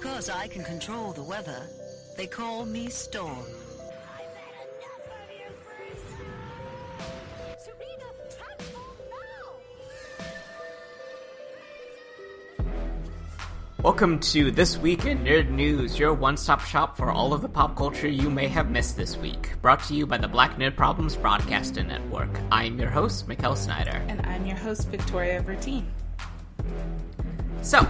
Because I can control the weather, they call me Storm. I've had enough of you, Frieza! Serena, transform now! Welcome to This Week in Nerd News, your one stop shop for all of the pop culture you may have missed this week. Brought to you by the Black Nerd Problems Broadcasting Network. I'm your host, Mikkel Snyder. And I'm your host, Victoria Vertine. So,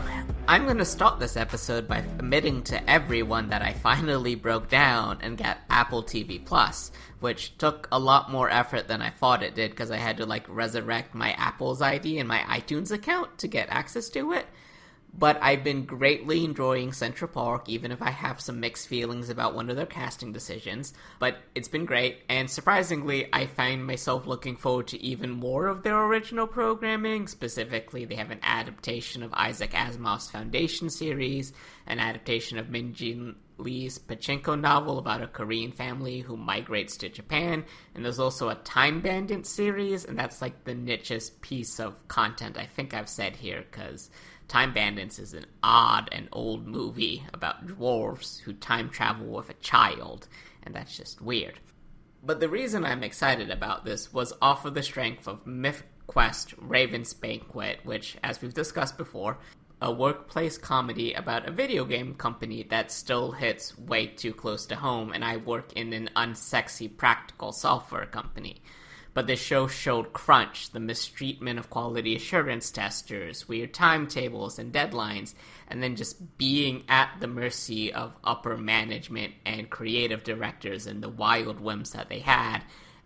I'm to start this episode by admitting to everyone that I finally broke down and got Apple TV Plus, which took a lot more effort than I thought it did because I had to like resurrect my Apple's ID and my iTunes account to get access to it. But I've been greatly enjoying Central Park, even if I have some mixed feelings about one of their casting decisions. But it's been great, and surprisingly, I find myself looking forward to even more of their original programming. Specifically, they have an adaptation of Isaac Asimov's Foundation series, an adaptation of Min Jin Lee's Pachinko novel about a Korean family who migrates to Japan, and there's also a Time Bandit series, and that's like the nichest piece of content I think I've said here, because Time Bandits is an odd and old movie about dwarves who time travel with a child, and that's just weird. But the reason I'm excited about this was off of the strength of Mythic Quest Raven's Banquet, which, as we've discussed before, a workplace comedy about a video game company that still hits way too close to home, and I work in an unsexy practical software company. But the show showed crunch, the mistreatment of quality assurance testers, weird timetables and deadlines, and then just being at the mercy of upper management and creative directors and the wild whims that they had.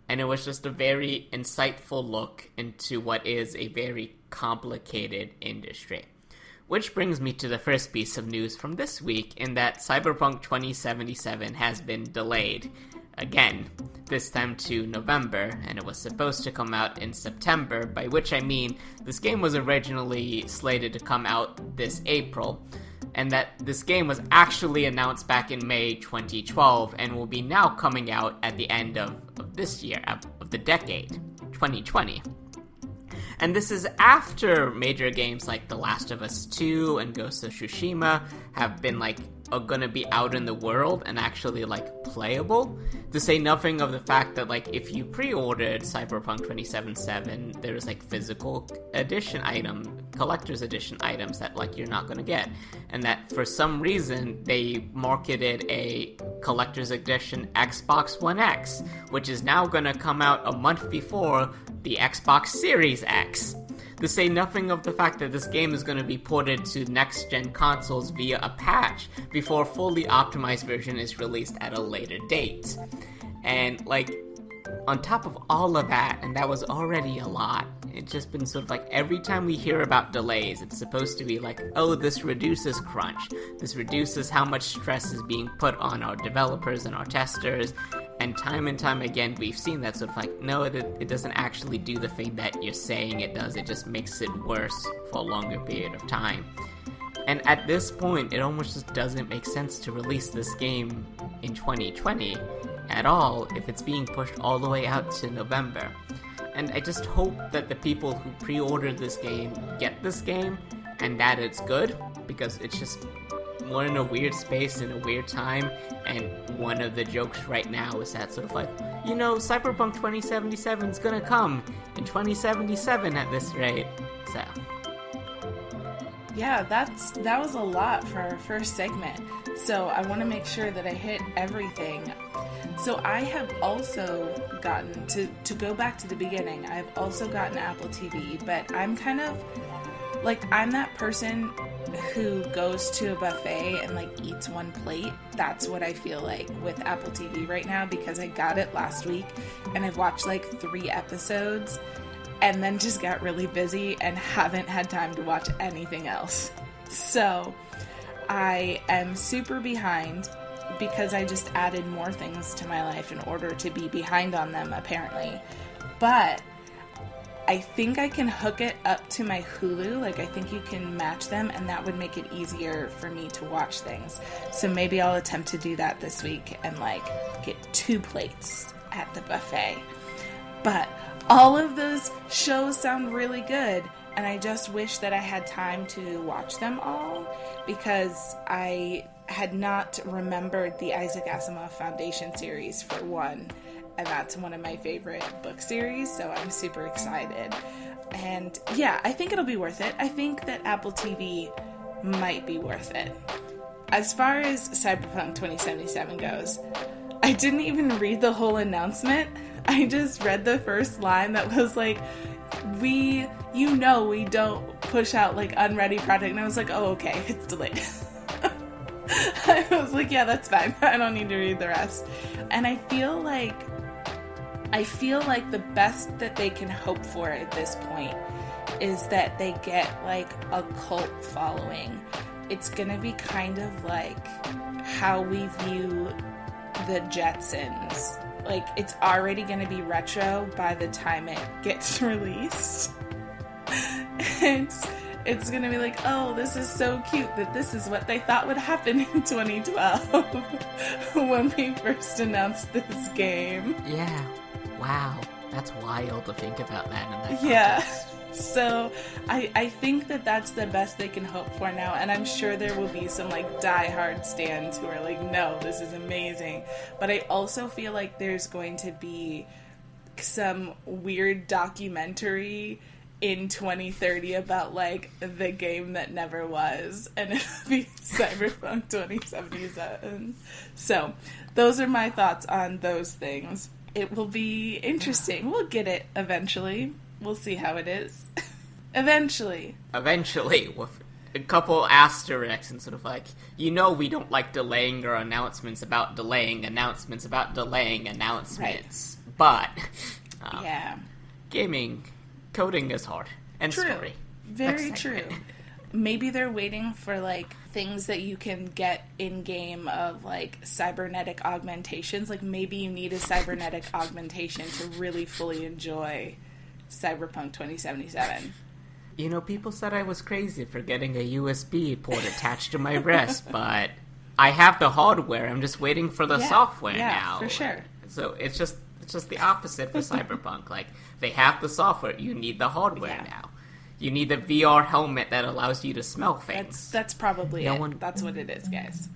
And it was just a very insightful look into what is a very complicated industry. Which brings me to the first piece of news from this week in that Cyberpunk 2077 has been delayed. Again, this time to November, and it was supposed to come out in September, by which I mean this game was originally slated to come out this April, and that this game was actually announced back in May 2012 and will be now coming out at the end of, of this year, of, the decade, 2020. And this is after major games like The Last of Us 2 and Ghost of Tsushima have been like are gonna be out in the world and actually like playable. To say nothing of the fact that like if you pre-ordered Cyberpunk 2077, there's like physical edition item, collector's edition items that like you're not gonna get, and that for some reason they marketed a collector's edition Xbox One X, which is now gonna come out a month before the Xbox Series X. To say nothing of the fact that this game is going to be ported to next gen consoles via a patch before a fully optimized version is released at a later date. And, like, on top of all of that, and that was already a lot, it's just been sort of like every time we hear about delays, it's supposed to be like, oh, this reduces crunch. This reduces how much stress is being put on our developers and our testers. And time and time again, we've seen that sort of like, no, it, it doesn't actually do the thing that you're saying it does, it just makes it worse for a longer period of time. And at this point, it almost just doesn't make sense to release this game in 2020 at all if it's being pushed all the way out to November. And I just hope that the people who pre ordered this game get this game and that it's good because it's just we're in a weird space in a weird time. And one of the jokes right now is that sort of like, you know, Cyberpunk 2077 is gonna come in 2077 at this rate. So. Yeah, that's that was a lot for our first segment. So I want to make sure that I hit everything. So I have also gotten to to go back to the beginning. I've also gotten Apple TV, but I'm kind of like I'm that person who goes to a buffet and like eats one plate. That's what I feel like with Apple TV right now because I got it last week and I've watched like 3 episodes and then just got really busy and haven't had time to watch anything else. So I am super behind because I just added more things to my life in order to be behind on them, apparently. But I think I can hook it up to my Hulu. Like, I think you can match them, and that would make it easier for me to watch things. So maybe I'll attempt to do that this week and, like, get two plates at the buffet. But all of those shows sound really good, and I just wish that I had time to watch them all because I had not remembered the Isaac Asimov Foundation series for one, and that's one of my favorite book series, so I'm super excited. And yeah, I think it'll be worth it. I think that Apple TV might be worth it. As far as Cyberpunk 2077 goes, I didn't even read the whole announcement. I just read the first line that was like, we, you know, we don't push out like unready product. And I was like, oh, okay, it's delayed. I was like, yeah, that's fine. I don't need to read the rest. And I feel like, I feel like the best that they can hope for at this point is that they get like a cult following. It's gonna be kind of like how we view the Jetsons. Like, it's already gonna be retro by the time it gets released. it's it's gonna be like, oh, this is so cute that this is what they thought would happen in 2012 when we first announced this game. Yeah. Wow. That's wild to think about that in that Yeah. context. So I I think that that's the best they can hope for now, and I'm sure there will be some like die-hard stands who are like, no, this is amazing. But I also feel like there's going to be some weird documentary in 2030 about like the game that never was and it'll be cyberpunk 2077 so those are my thoughts on those things it will be interesting we'll get it eventually we'll see how it is eventually Eventually, with a couple asterisks and sort of like, you know, we don't like delaying our announcements about delaying announcements about delaying announcements. But, um, yeah gaming, coding is hard. And True. story. Very Next true. Maybe they're waiting for like things that you can get in game of like cybernetic augmentations. Like maybe you need a cybernetic augmentation to really fully enjoy Cyberpunk 2077. You know, people said I was crazy for getting a USB port attached to my wrist, but I have the hardware. I'm just waiting for the Yeah, software yeah, now. for sure. So it's just it's just the opposite for Cyberpunk. Like they have the software, you need the hardware Yeah. now. You need the VR helmet that allows you to smell things. that's probably No it. one- That's what it is, guys.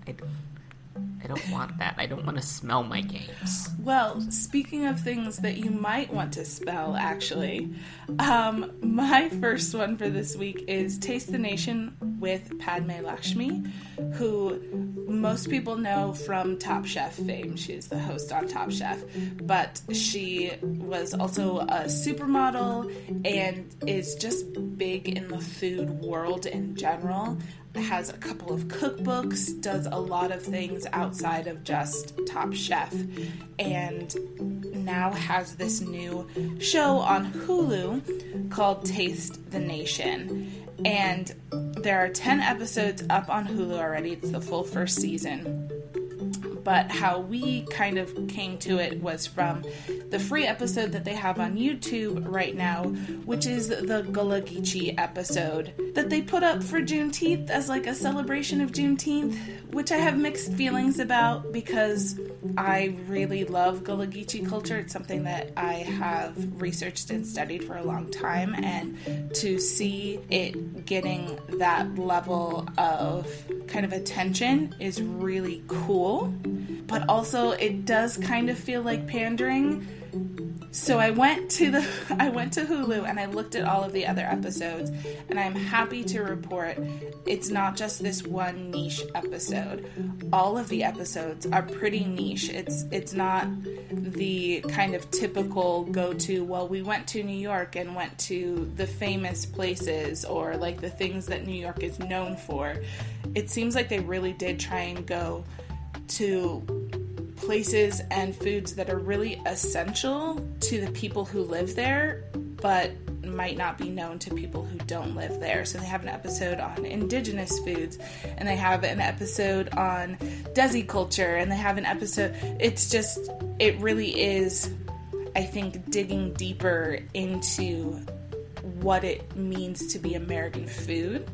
I don't want that. I don't want to smell my games. Well, speaking of things that you might want to smell, actually, um, my first one for this week is Taste the Nation with Padma Lakshmi, who most people know from Top Chef fame. She's the host on Top Chef, but she was also a supermodel and is just big in the food world in general has a couple of cookbooks, does a lot of things outside of just Top Chef, and now has this new show on Hulu called Taste the Nation. And there are 10 episodes up on Hulu already, it's the full first season but how we kind of came to it was from the free episode that they have on YouTube right now, which is the Gullah Geechee episode that they put up for Juneteenth as like a celebration of Juneteenth, which I have mixed feelings about because I really love Gullah Geechee culture. It's something that I have researched and studied for a long time, and to see it getting that level of kind of attention is really cool. But also, it does kind of feel like pandering. So I went to the I went to Hulu and I looked at all of the other episodes and I'm happy to report it's not just this one niche episode. All of the episodes are pretty niche. It's it's not the kind of typical go to well we went to New York and went to the famous places or like the things that New York is known for. It seems like they really did try and go to places and foods that are really essential to the people who live there, but might not be known to people who don't live there. So they have an episode on indigenous foods, and they have an episode on Desi culture, and they have an episode. It's just, it really is, I think, digging deeper into what it means to be American food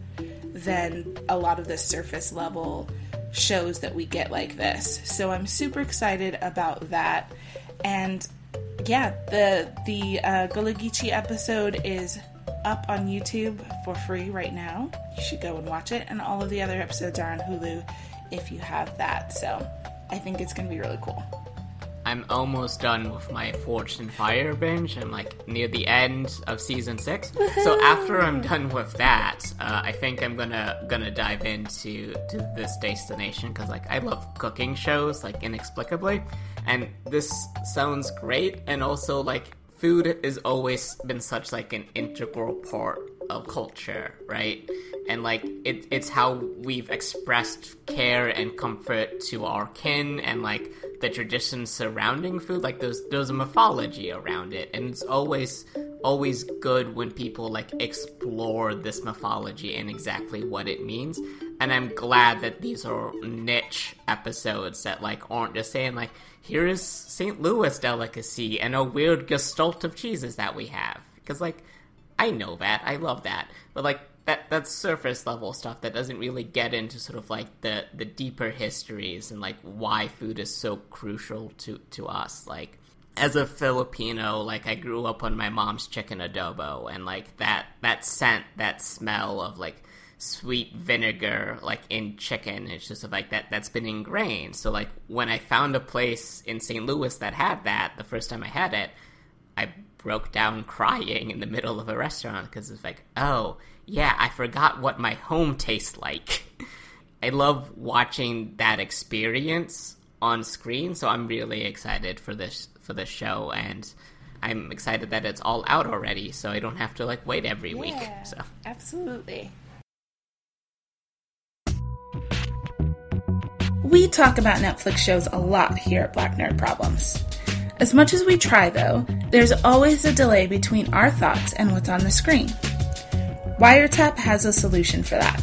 than a lot of the surface level shows that we get like this. So I'm super excited about that. And yeah, the the uh, episode is up on YouTube for free right now. You should go and watch it, and all of the other episodes are on Hulu if you have that. So I think it's going to be really cool. I'm almost done with my Forged in Fire binge. I'm like near the end of season six. So after I'm done with that, uh, I think I'm gonna gonna dive into to this destination because like I love cooking shows like inexplicably, and this sounds great. And also like food has always been such like an integral part of culture, right? And like it, it's how we've expressed care and comfort to our kin, and like the traditions surrounding food. Like there's there's a mythology around it, and it's always always good when people like explore this mythology and exactly what it means. And I'm glad that these are niche episodes that like aren't just saying like here is St. Louis delicacy and a weird gestalt of cheeses that we have because like I know that. I love that. But like that that's surface level stuff that doesn't really get into sort of like the the deeper histories and like why food is so crucial to to us. Like as a Filipino, like I grew up on my mom's chicken adobo and like that that scent, that smell of like sweet vinegar like in chicken it's just like that that's been ingrained so like when i found a place in st louis that had that the first time i had it i broke down crying in the middle of a restaurant because it's like, oh, yeah, I forgot what my home tastes like. I love watching that experience on screen, so I'm really excited for this for this show and I'm excited that it's all out already, so I don't have to like wait every week. So absolutely. We talk about Netflix shows a lot here at Black Nerd Problems. As much as we try, though, there's always a delay between our thoughts and what's on the screen. Wiretap has a solution for that.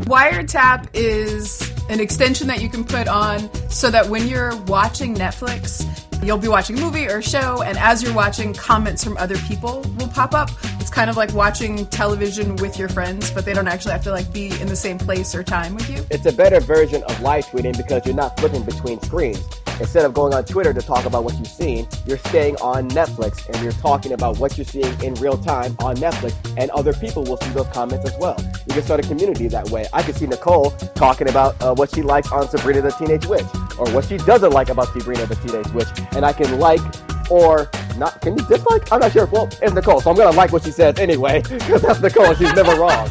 Wiretap is an extension that you can put on so that when you're watching Netflix, you'll be watching a movie or a show, and as you're watching, comments from other people will pop up. It's kind of like watching television with your friends, but they don't actually have to like be in the same place or time with you. It's a better version of live tweeting because you're not flipping between screens. Instead of going on Twitter to talk about what you've seen, you're staying on Netflix and you're talking about what you're seeing in real time on Netflix, and other people will see those comments as well. You can start a community that way. I can see Nicole talking about uh, what she likes on Sabrina the Teenage Witch, or what she doesn't like about Sabrina the Teenage Witch, and I can like or not. Can you dislike? I'm not sure. Well, it's Nicole, so I'm gonna like what she says anyway because that's Nicole. She's never wrong.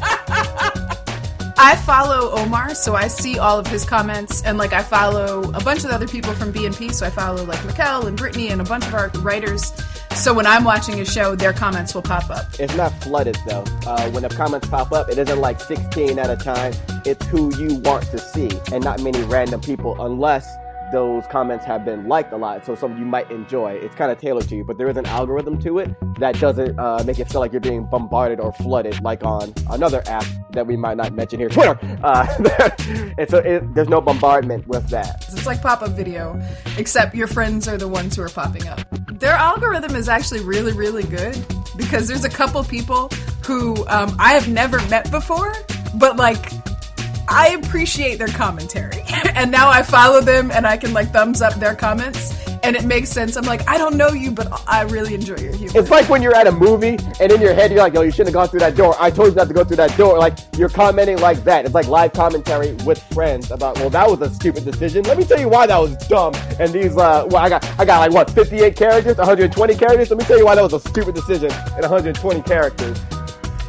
I follow Omar, so I see all of his comments, and like I follow a bunch of other people from BNP, so I follow like Mikkel and Brittany and a bunch of our writers. So when I'm watching a show, their comments will pop up. It's not flooded though. Uh, when the comments pop up, it isn't like 16 at a time. It's who you want to see, and not many random people, unless those comments have been liked a lot. So some of you might enjoy. It's kind of tailored to you, but there is an algorithm to it that doesn't uh, make it feel like you're being bombarded or flooded like on another app that we might not mention here, Twitter. Uh, and so it, there's no bombardment with that. It's like pop up video, except your friends are the ones who are popping up. Their algorithm is actually really, really good because there's a couple people who um, I have never met before, but like I appreciate their commentary. and now I follow them and I can like thumbs up their comments and it makes sense. I'm like, I don't know you, but I really enjoy your humor. It's like when you're at a movie and in your head you're like, yo, you shouldn't have gone through that door. I told you not to go through that door. Like you're commenting like that. It's like live commentary with friends about, well, that was a stupid decision. Let me tell you why that was dumb. And these, uh, well, I got, I got like what, 58 characters, 120 characters. Let me tell you why that was a stupid decision in 120 characters.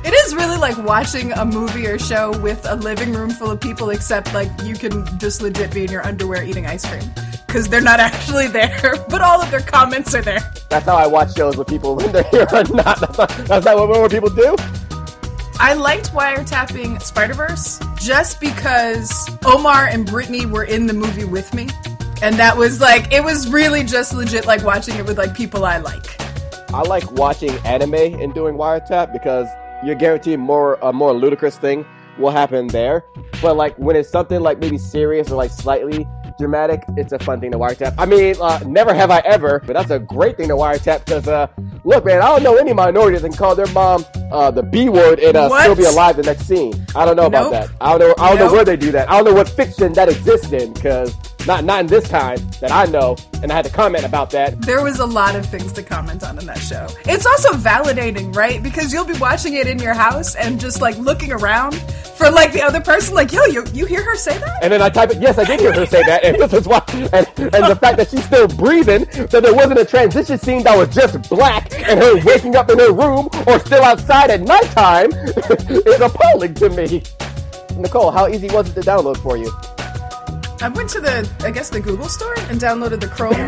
It is really like watching a movie or show with a living room full of people, except like you can just legit be in your underwear eating ice cream because they're not actually there, but all of their comments are there. That's how I watch shows with people when they're here or not. That's not, that's not what more people do. I liked wiretapping Spider Verse just because Omar and Brittany were in the movie with me. And that was like, it was really just legit like watching it with like people I like. I like watching anime and doing wiretap because you're guaranteed more a more ludicrous thing will happen there. But like when it's something like maybe serious or like slightly dramatic, it's a fun thing to wiretap. I mean, uh, never have I ever, but that's a great thing to wiretap because uh, look, man, I don't know any minority that can call their mom uh, the B word and uh, still be alive the next scene. I don't know about that. I don't know. I don't know where they do that. I don't know what fiction that exists in because Not not in this time that I know, and I had to comment about that. There was a lot of things to comment on in that show. It's also validating, right? Because you'll be watching it in your house and just like looking around for like the other person, like, yo, you you hear her say that? And then I type it. Yes, I did hear her say that, and this is why. And, and the fact that she's still breathing, so there wasn't a transition scene that was just black and her waking up in her room or still outside at nighttime is appalling to me. Nicole, how easy was it to download for you? I went to the, I guess, the Google store and downloaded the Chrome.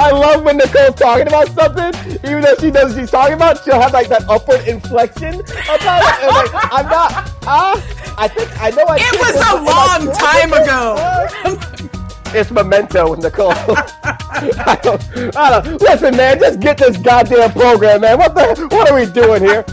I love when Nicole's talking about something, even though she knows what she's talking about, she'll have like that upward inflection about it. And like, I'm not, ah, I think, I know I it was a long time ago. It's memento with Nicole. I don't, I don't, listen, man, just get this goddamn program, man. What the, what are we doing here?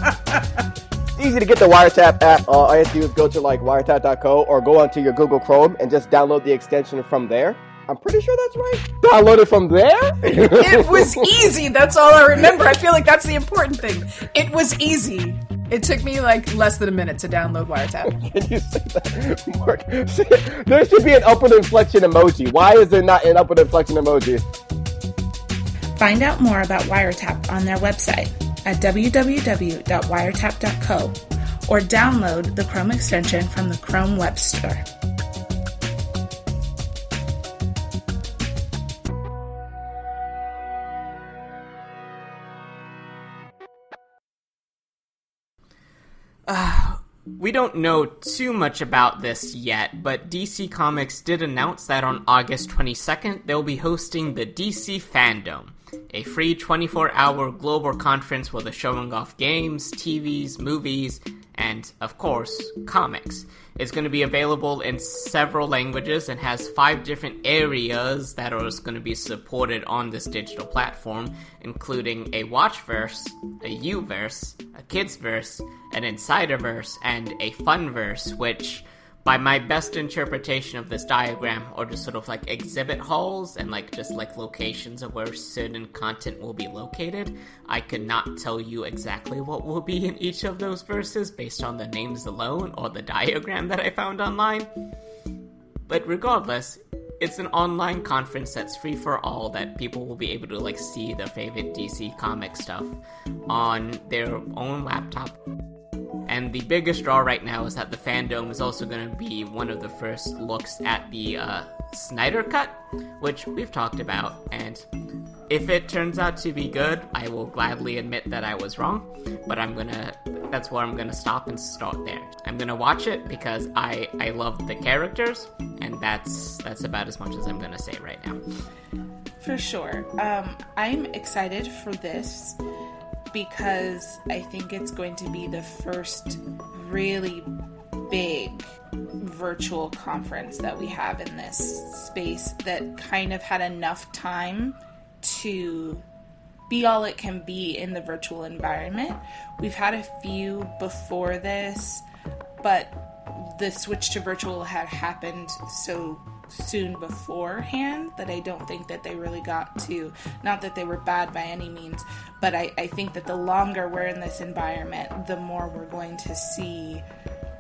It's easy to get the Wiretap app. Uh, all you have to do is go to like wiretap.co or go onto your Google Chrome and just download the extension from there. I'm pretty sure that's right. Download it from there. it was easy. That's all I remember. I feel like that's the important thing. It was easy. It took me like less than a minute to download Wiretap. Can you say that? Mark, there should be an upward inflection emoji. Why is there not an upward inflection emoji? Find out more about Wiretap on their website at www.wiretap.co or download the Chrome extension from the Chrome Web Store. Uh, we don't know too much about this yet, but DC Comics did announce that on August 22nd they'll be hosting the DC FanDome, a free 24 hour global conference where they're showing off games, TVs, movies, and, of course, comics. It's going to be available in several languages and has five different areas that are going to be supported on this digital platform, including a Watchverse, a YouVerse, a Kidsverse, an Insiderverse, and a Funverse, which by my best interpretation of this diagram are just sort of like exhibit halls and like just like locations of where certain content will be located. I could not tell you exactly what will be in each of those verses based on the names alone or the diagram that I found online. But regardless, it's an online conference that's free for all that people will be able to like see their favorite DC comic stuff on their own laptop and the biggest draw right now is that the FanDome is also going to be one of the first looks at the uh, Snyder Cut, which we've talked about. And if it turns out to be good, I will gladly admit that I was wrong. But I'm gonna. That's where I'm gonna stop and start there. I'm gonna watch it because I I love the characters, and that's that's about as much as I'm gonna say right now. For sure. Um, I'm excited for this because I think it's going to be the first really big virtual conference that we have in this space that kind of had enough time to be all it can be in the virtual environment. We've had a few before this, but the switch to virtual had happened so soon beforehand that I don't think that they really got to. Not that they were bad by any means, but I, I think that the longer we're in this environment, the more we're going to see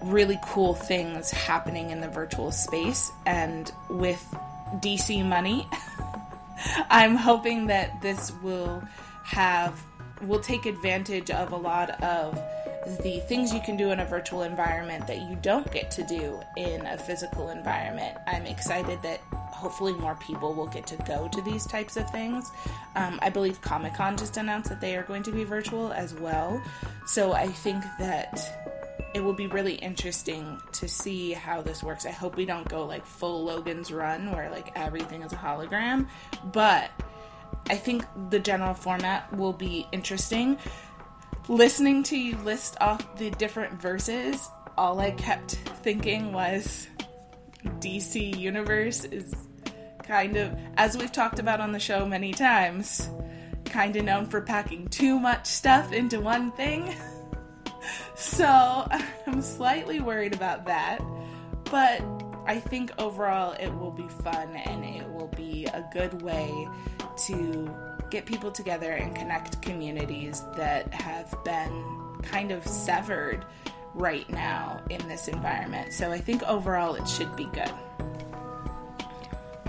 really cool things happening in the virtual space. And with DC money, I'm hoping that this will have will take advantage of a lot of the things you can do in a virtual environment that you don't get to do in a physical environment. I'm excited that hopefully more people will get to go to these types of things. Um, I believe Comic Con just announced that they are going to be virtual as well. So I think that it will be really interesting to see how this works. I hope we don't go like full Logan's Run where like everything is a hologram, but I think the general format will be interesting. Listening to you list off the different verses, all I kept thinking was DC Universe is kind of, as we've talked about on the show many times, kind of known for packing too much stuff into one thing. So I'm slightly worried about that. But I think overall it will be fun and it will be a good way to get people together and connect communities that have been kind of severed right now in this environment. So I think overall it should be good.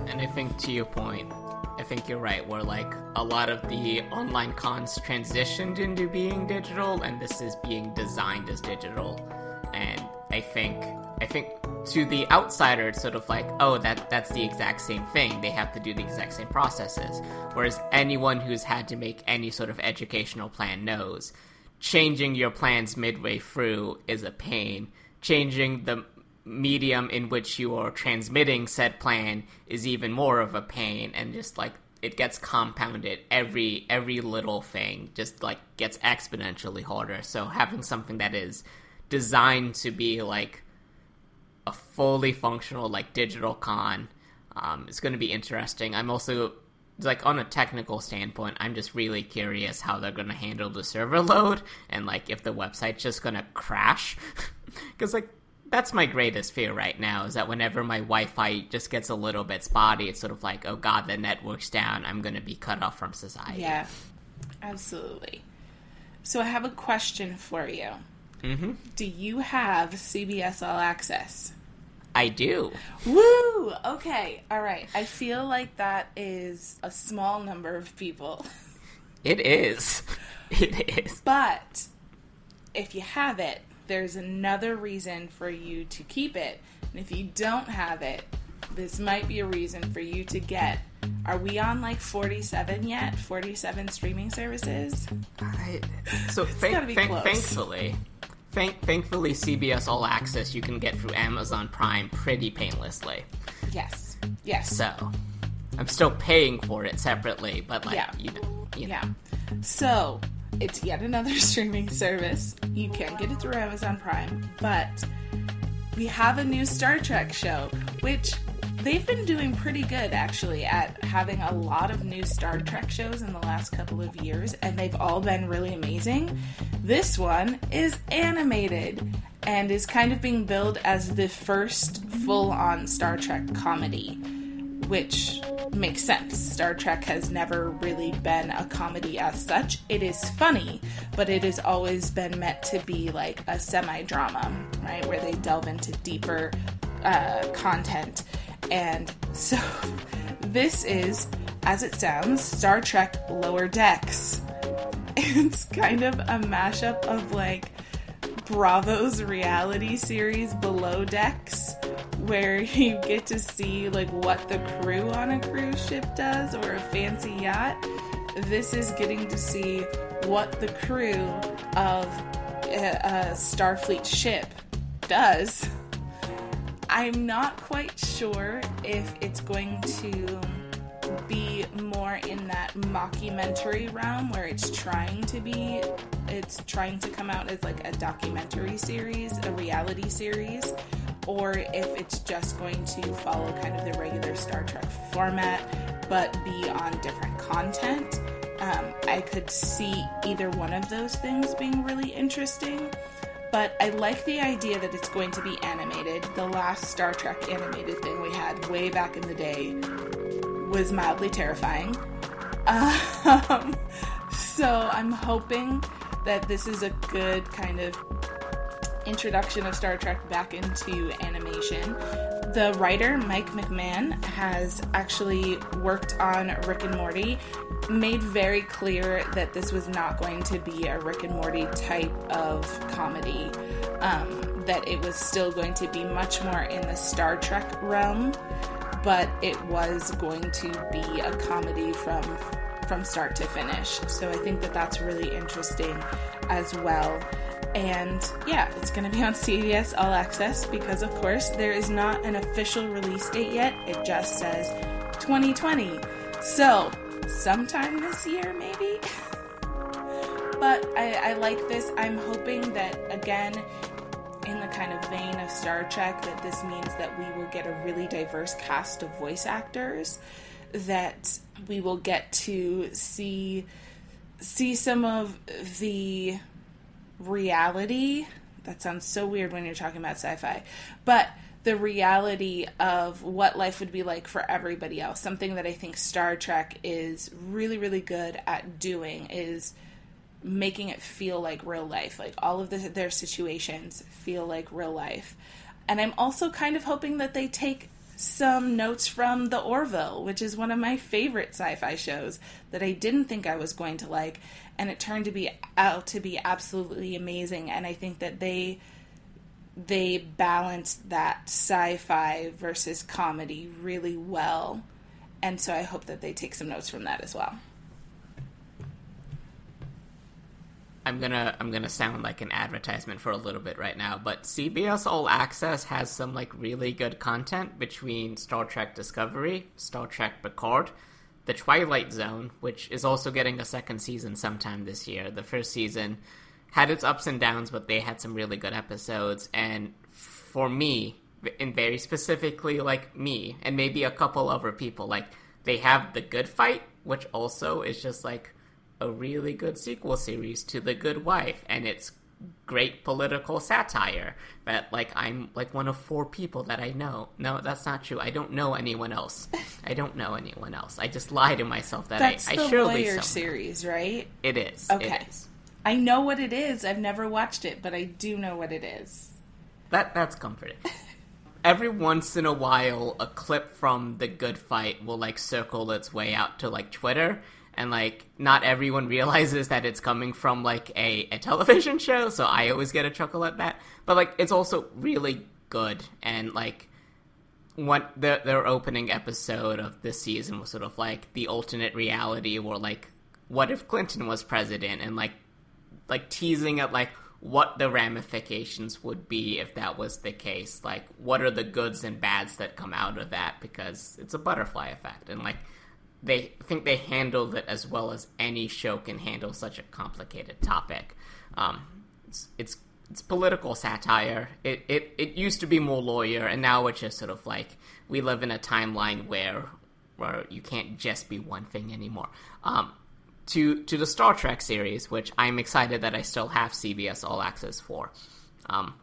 And I think to your point, I think you're right, where like a lot of the online cons transitioned into being digital, and this is being designed as digital. And I think, I think to the outsider, it's sort of like, oh, that that's the exact same thing. They have to do the exact same processes. Whereas anyone who's had to make any sort of educational plan knows changing your plans midway through is a pain. Changing the medium in which you are transmitting said plan is even more of a pain and just like it gets compounded every every little thing just like gets exponentially harder so having something that is designed to be like a fully functional like digital con um, is going to be interesting i'm also like on a technical standpoint i'm just really curious how they're going to handle the server load and like if the website's just going to crash because like that's my greatest fear right now is that whenever my Wi-Fi just gets a little bit spotty, it's sort of like, oh god, the network's down. I'm going to be cut off from society. Yeah, absolutely. So I have a question for you. Mm-hmm. Do you have CBS All Access? I do. Woo! Okay, all right. I feel like that is a small number of people. It is. It is. But if you have it, there's another reason for you to keep it. And if you don't have it, this might be a reason for you to get. Are we on like 47 yet? 47 streaming services? I, so thank, gotta be thank- close. thankfully, thank, thankfully, CBS All Access you can get through Amazon Prime pretty painlessly. Yes. Yes. So I'm still paying for it separately, but like Yeah. you know, you know. Yeah. So it's yet another streaming service. You can get it through Amazon Prime, but we have a new Star Trek show, which they've been doing pretty good actually at having a lot of new Star Trek shows in the last couple of years, and they've all been really amazing. This one is animated and is kind of being billed as the first full on Star Trek comedy which makes sense. Star Trek has never really been a comedy as such. It is funny, but it has always been meant to be like a semi drama, right? Where they delve into deeper uh, content. And so this is, as it sounds, Star Trek Lower Decks. It's kind of a mashup of like Bravo's reality series Below Decks, where you get to see like what the crew on a cruise ship does or a fancy yacht. This is getting to see what the crew of a, a Starfleet ship does. I'm not quite sure if it's going to be more in that mockumentary realm where it's trying to be it's trying to come out as like a documentary series, a reality series, or if it's just going to follow kind of the regular Star Trek format but be on different content. Um, I could see either one of those things being really interesting. But I like the idea that it's going to be animated. The last Star Trek animated thing we had way back in the day was mildly terrifying. Um, so I'm hoping that this is a good kind of introduction of Star Trek back into animation. The writer, Mike McMahan, has actually worked on Rick and Morty, made very clear that this was not going to be a Rick and Morty type of comedy, um, that it was still going to be much more in the Star Trek realm, but it was going to be a comedy from from start to finish. So I think that that's really interesting as well. And yeah, it's going to be on CBS All Access because, of course, there is not an official release date yet. It just says 2020. So, sometime this year, maybe? but I, I like this. I'm hoping that, again, in the kind of vein of Star Trek, that this means that we will get a really diverse cast of voice actors, that we will get to see see some of the reality. That sounds so weird when you're talking about sci-fi, but the reality of what life would be like for everybody else. Something that I think Star Trek is really, really good at doing is making it feel like real life. Like all of the, their situations feel like real life. And I'm also kind of hoping that they take some notes from The Orville, which is one of my favorite sci-fi shows that I didn't think I was going to like, and it turned to be out to be absolutely amazing. And I think that they they balanced that sci-fi versus comedy really well. And so I hope that they take some notes from that as well. I'm gonna I'm gonna sound like an advertisement for a little bit right now, but CBS All Access has some like really good content between Star Trek Discovery, Star Trek Picard, The Twilight Zone, which is also getting a second season sometime this year. The first season had its ups and downs, but they had some really good episodes. And for me, and very specifically like me, and maybe a couple other people, like they have The Good Fight, which also is just like a really good sequel series to The Good Wife, and it's great political satire that like I'm like one of four people that I know. No, that's not true. I don't know anyone else. I don't know anyone else. I just lie to myself that That's I, the I surely somehow- series, right? It is. Okay. It is. I know what it is. I've never watched it, but I do know what it is. That that's comforting. Every once in a while, a clip from the Good Fight will like circle its way out to like Twitter, and like not everyone realizes that it's coming from like a, a television show. So I always get a chuckle at that. But like it's also really good, and like what the, their opening episode of this season was sort of like the alternate reality, where like what if Clinton was president, and like like teasing at like what the ramifications would be if that was the case. Like what are the goods and bads that come out of that? Because it's a butterfly effect and like they think they handled it as well as any show can handle such a complicated topic. Um it's it's it's political satire. It it it used to be more lawyer and now it's just sort of like we live in a timeline where where you can't just be one thing anymore. Um to to the Star Trek series, which I'm excited that I still have CBS All Access for. Um,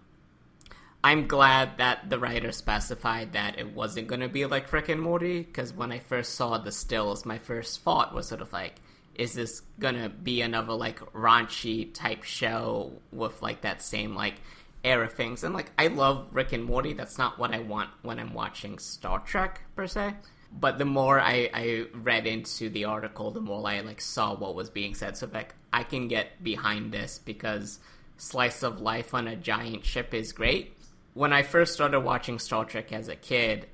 I'm glad that the writer specified that it wasn't going to be like Rick and Morty, because when I first saw the stills, my first thought was sort of like, is this going to be another like raunchy type show with like that same like era things? And like, I love Rick and Morty. That's not what I want when I'm watching Star Trek per se but the more I, I read into the article, the more I like saw what was being said. So like I can get behind this because slice of life on a giant ship is great. When I first started watching Star Trek as a kid,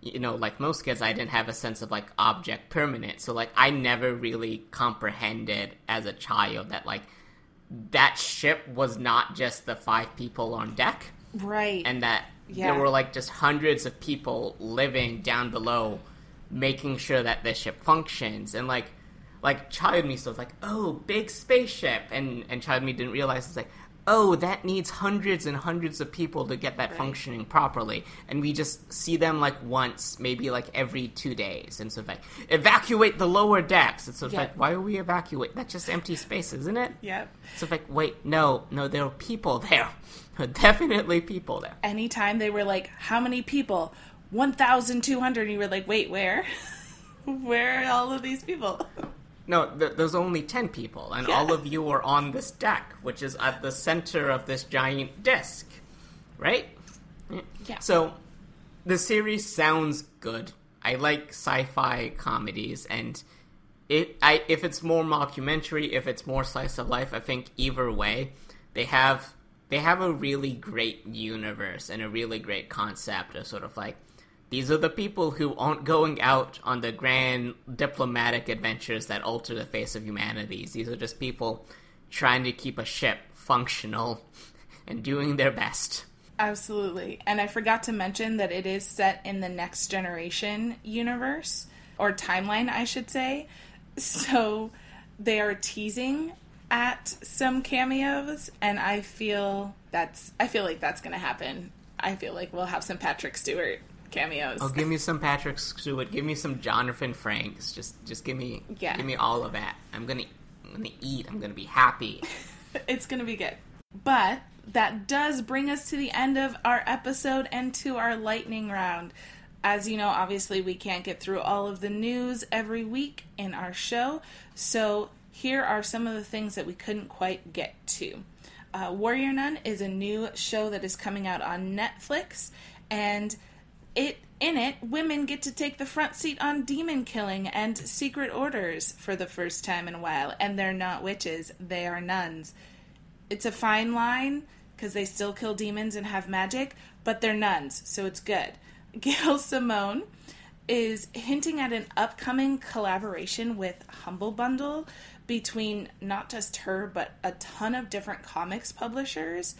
you know, like most kids, I didn't have a sense of like object permanent. So like I never really comprehended as a child that like that ship was not just the five people on deck Right. and that Yeah. there were like just hundreds of people living down below making sure that this ship functions. And like like child me so it's like oh big spaceship. And and child me didn't realize it's like oh that needs hundreds and hundreds of people to get that functioning properly. And we just see them like once maybe like every two days. And so like evacuate the lower decks. It's sort of Yeah. like why are we evacuate? That's just empty space isn't it? Yep. so it's like wait no no there are people there definitely people there Anytime they were like, how many people? 1,200. And you were like, wait, where? where are all of these people? No, th- there's only 10 people, and Yeah. all of you are on this deck, which is at the center of this giant disk, right? Yeah. So, the series sounds good. I like sci-fi comedies, and it, I, if it's more mockumentary, if it's more slice of life, I think either way, they have they have a really great universe and a really great concept of sort of like these are the people who aren't going out on the grand diplomatic adventures that alter the face of humanity. These are just people trying to keep a ship functional and doing their best. Absolutely. And I forgot to mention that it is set in the next generation universe or timeline, I should say. So they are teasing at some cameos and I feel that's I feel like that's going to happen. I feel like we'll have some Patrick Stewart cameos. Oh, give me some Patrick Stewart. Give me some Jonathan Frakes. Just, just give me, Yeah. give me all of that. I'm gonna, I'm gonna eat. I'm gonna be happy. it's to be good. But that does bring us to the end of our episode and to our lightning round. As you know, obviously, we can't get through all of the news every week in our show. So here are some of the things that we couldn't quite get to. Uh, Warrior Nun is a new show that is coming out on Netflix, and it in it, women get to take the front seat on demon killing and secret orders for the first time in a while, and they're not witches; they are nuns. It's a fine line because they still kill demons and have magic, but they're nuns, so it's good. Gail Simone is hinting at an upcoming collaboration with Humble Bundle between not just her, but a ton of different comics publishers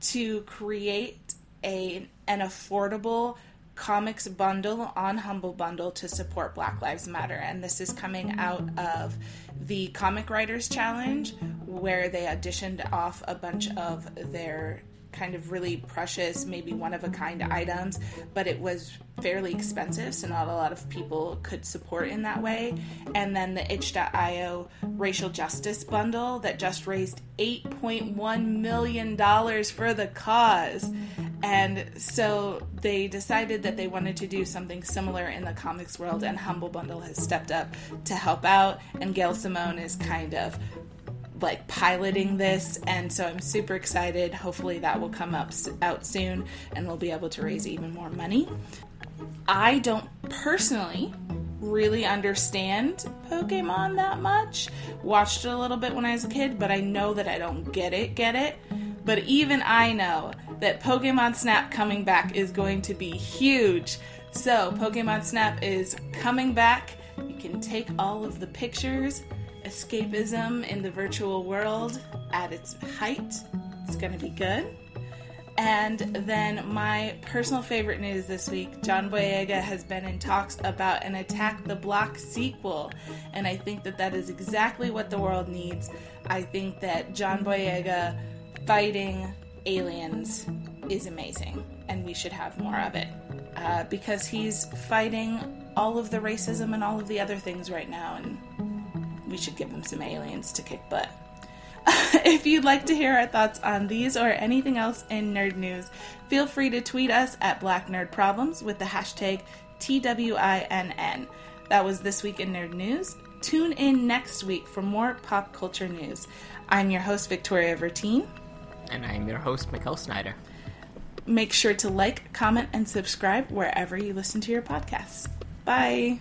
to create a an affordable comics bundle on Humble Bundle to support Black Lives Matter. And this is coming out of the Comic Writers Challenge, where they auditioned off a bunch of their kind of really precious, maybe one of a kind items, but it was fairly expensive, so not a lot of people could support in that way. And then the itch.io racial justice bundle that just raised $8.1 million for the cause. And so they decided that they wanted to do something similar in the comics world, and Humble Bundle has stepped up to help out. And Gail Simone is kind of like piloting this and so i'm super excited. Hopefully that will come up out soon and we'll be able to raise even more money. I don't personally really understand pokemon that much. Watched it a little bit when i was a kid but i know that i don't get it get it. But even i know that pokemon snap coming back is going to be huge. So pokemon snap is coming back. You can take all of the pictures escapism in the virtual world at its height. It's going to be good. And then my personal favorite news this week John Boyega has been in talks about an Attack the Block sequel. And I think that that is exactly what the world needs. I think that John Boyega fighting aliens is amazing. And we should have more of it. Uh, because he's fighting all of the racism and all of the other things right now. And we should give them some aliens to kick butt. if you'd like to hear our thoughts on these or anything else in nerd news, feel free to tweet us at Black Nerd Problems with the hashtag TWINN. That was This Week in Nerd News. Tune in next week for more pop culture news. I'm your host, Victoria Vertine. And I'm your host, Mikkel Snyder. Make sure to like, comment, and subscribe wherever you listen to your podcasts. Bye.